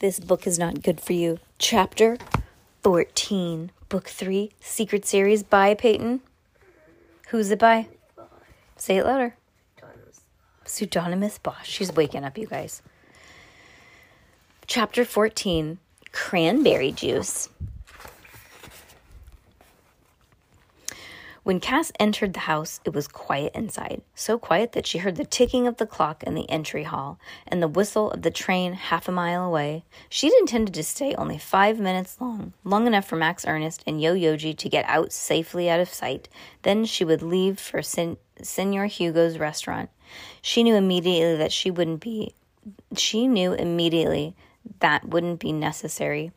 This book is not good for you. Chapter 14, Book 3, Secret Series by Peyton. Who's it by? Say it louder. Pseudonymous Bosch. She's waking up, you guys. Chapter 14 Cranberry Juice. When Cass entered the house, it was quiet inside, so quiet that she heard the ticking of the clock in the entry hall and the whistle of the train half a mile away. She'd intended to stay only five minutes long, long enough for Max Ernest and Yo Yoji to get out safely out of sight. Then she would leave for Sen- Senor Hugo's restaurant. She knew immediately that she wouldn't be. She knew immediately that wouldn't be necessary.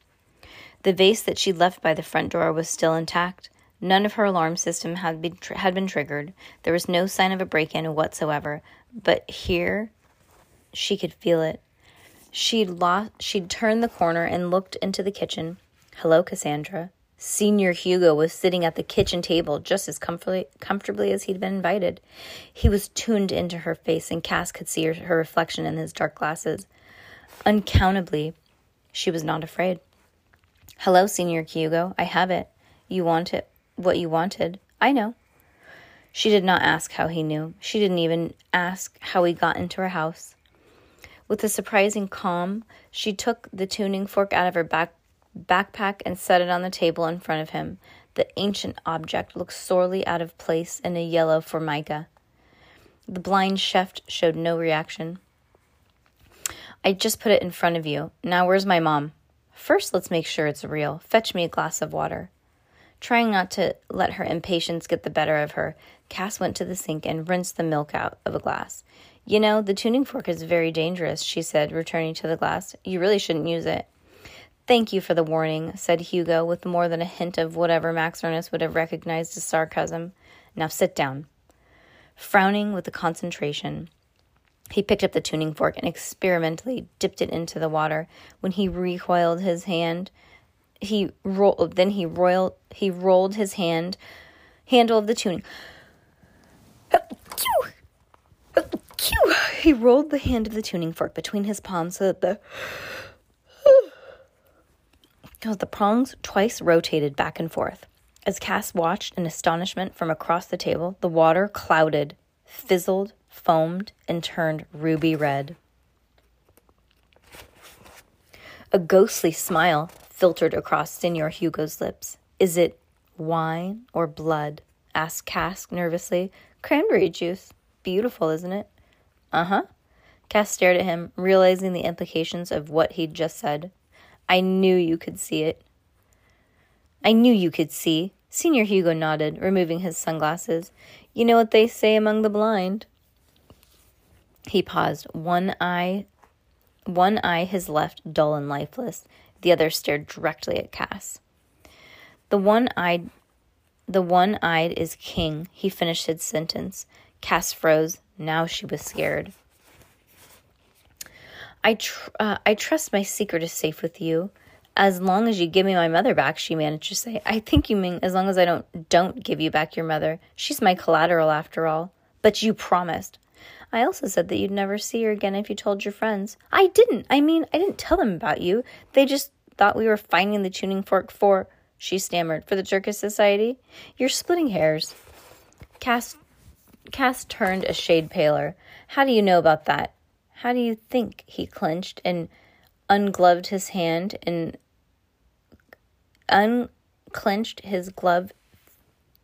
The vase that she'd left by the front door was still intact. None of her alarm system had been tr- had been triggered. There was no sign of a break-in whatsoever. But here, she could feel it. She'd lost. She'd turned the corner and looked into the kitchen. Hello, Cassandra. Senor Hugo was sitting at the kitchen table just as comfortably, comfortably as he'd been invited. He was tuned into her face, and Cass could see her, her reflection in his dark glasses. Uncountably, she was not afraid. Hello, Senor Hugo. I have it. You want it what you wanted. I know. She did not ask how he knew. She didn't even ask how he got into her house. With a surprising calm, she took the tuning fork out of her back backpack and set it on the table in front of him. The ancient object looked sorely out of place in a yellow formica. The blind chef showed no reaction. I just put it in front of you. Now where's my mom? First, let's make sure it's real. Fetch me a glass of water. Trying not to let her impatience get the better of her, Cass went to the sink and rinsed the milk out of a glass. You know, the tuning fork is very dangerous, she said, returning to the glass. You really shouldn't use it. Thank you for the warning, said Hugo, with more than a hint of whatever Max Ernest would have recognized as sarcasm. Now sit down. Frowning with the concentration, he picked up the tuning fork and experimentally dipped it into the water. When he recoiled his hand, he rolled then he roiled he rolled his hand handle of the tuning. He rolled the hand of the tuning fork between his palms so that the as the prongs twice rotated back and forth. As Cass watched in astonishment from across the table, the water clouded, fizzled, foamed, and turned ruby red. A ghostly smile filtered across Senor Hugo's lips. Is it wine or blood? asked Cass nervously. Cranberry juice. Beautiful, isn't it? Uh huh. Cass stared at him, realizing the implications of what he'd just said. I knew you could see it. I knew you could see. Senor Hugo nodded, removing his sunglasses. You know what they say among the blind. He paused, one eye one eye his left dull and lifeless. The other stared directly at Cass. The one-eyed the one-eyed is king, he finished his sentence. Cass froze. Now she was scared. I tr- uh, I trust my secret is safe with you. As long as you give me my mother back, she managed to say. I think you mean as long as I don't don't give you back your mother. She's my collateral after all. But you promised. I also said that you'd never see her again if you told your friends. I didn't. I mean, I didn't tell them about you. They just thought we were finding the tuning fork for, she stammered, for the Terces Society. You're splitting hairs. Cass, Cass turned a shade paler. How do you know about that? How do you think? He clenched and ungloved his hand and unclenched his gloved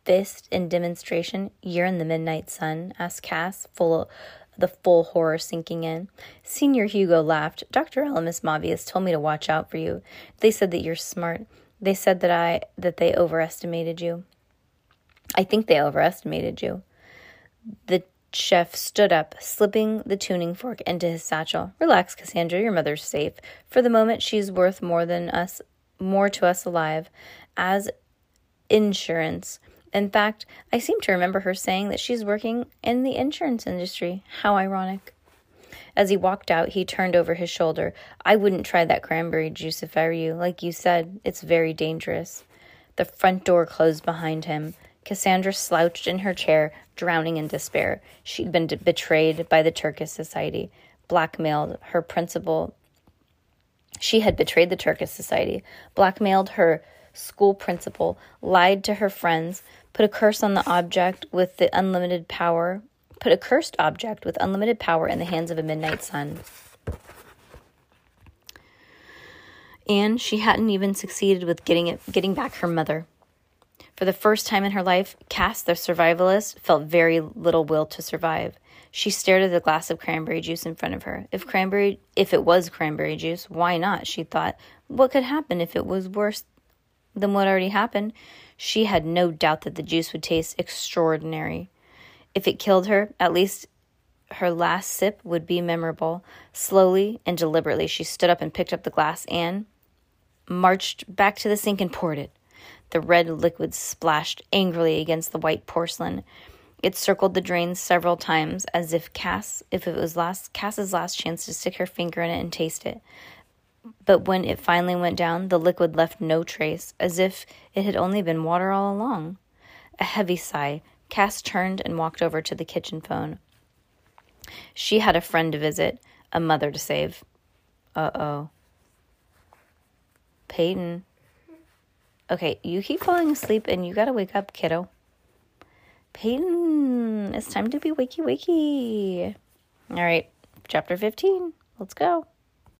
fist in demonstration. You're in the midnight sun? asked Cass, full of the full horror sinking in. Senor Hugo laughed. Dr. Elemis Mauvais told me to watch out for you. They said that you're smart. They said that I that they overestimated you. I think they overestimated you. The chef stood up, slipping the tuning fork into his satchel. Relax, Cassandra, your mother's safe. For the moment, she's worth more than us, more to us alive, as insurance. In fact, I seem to remember her saying that she's working in the insurance industry. How ironic. As he walked out, he turned over his shoulder. I wouldn't try that cranberry juice if I were you. Like you said, it's very dangerous. The front door closed behind him. Cassandra slouched in her chair, drowning in despair. She'd been betrayed by the Terces Society, blackmailed her principal. She had betrayed the Terces Society, blackmailed her school principal, lied to her friends, put a curse on the object with the unlimited power, put a cursed object with unlimited power in the hands of a midnight sun. And she hadn't even succeeded with getting it getting back her mother. For the first time in her life, Cass, the survivalist, felt very little will to survive. She stared at the glass of cranberry juice in front of her. If cranberry if it was cranberry juice, why not? She thought. What could happen if it was worse than what already happened? She had no doubt that the juice would taste extraordinary. If it killed her, at least her last sip would be memorable. Slowly and deliberately, she stood up and picked up the glass and marched back to the sink and poured it. The red liquid splashed angrily against the white porcelain. It circled the drain several times, as if Cass, if it was last Cass's last chance to stick her finger in it and taste it. But when it finally went down, the liquid left no trace, as if it had only been water all along. A heavy sigh. Cass turned and walked over to the kitchen phone. She had a friend to visit, a mother to save. Uh oh. Peyton. Okay, you keep falling asleep and you gotta wake up, kiddo. Peyton, it's time to be wakey wakey. All right, chapter 15. Let's go.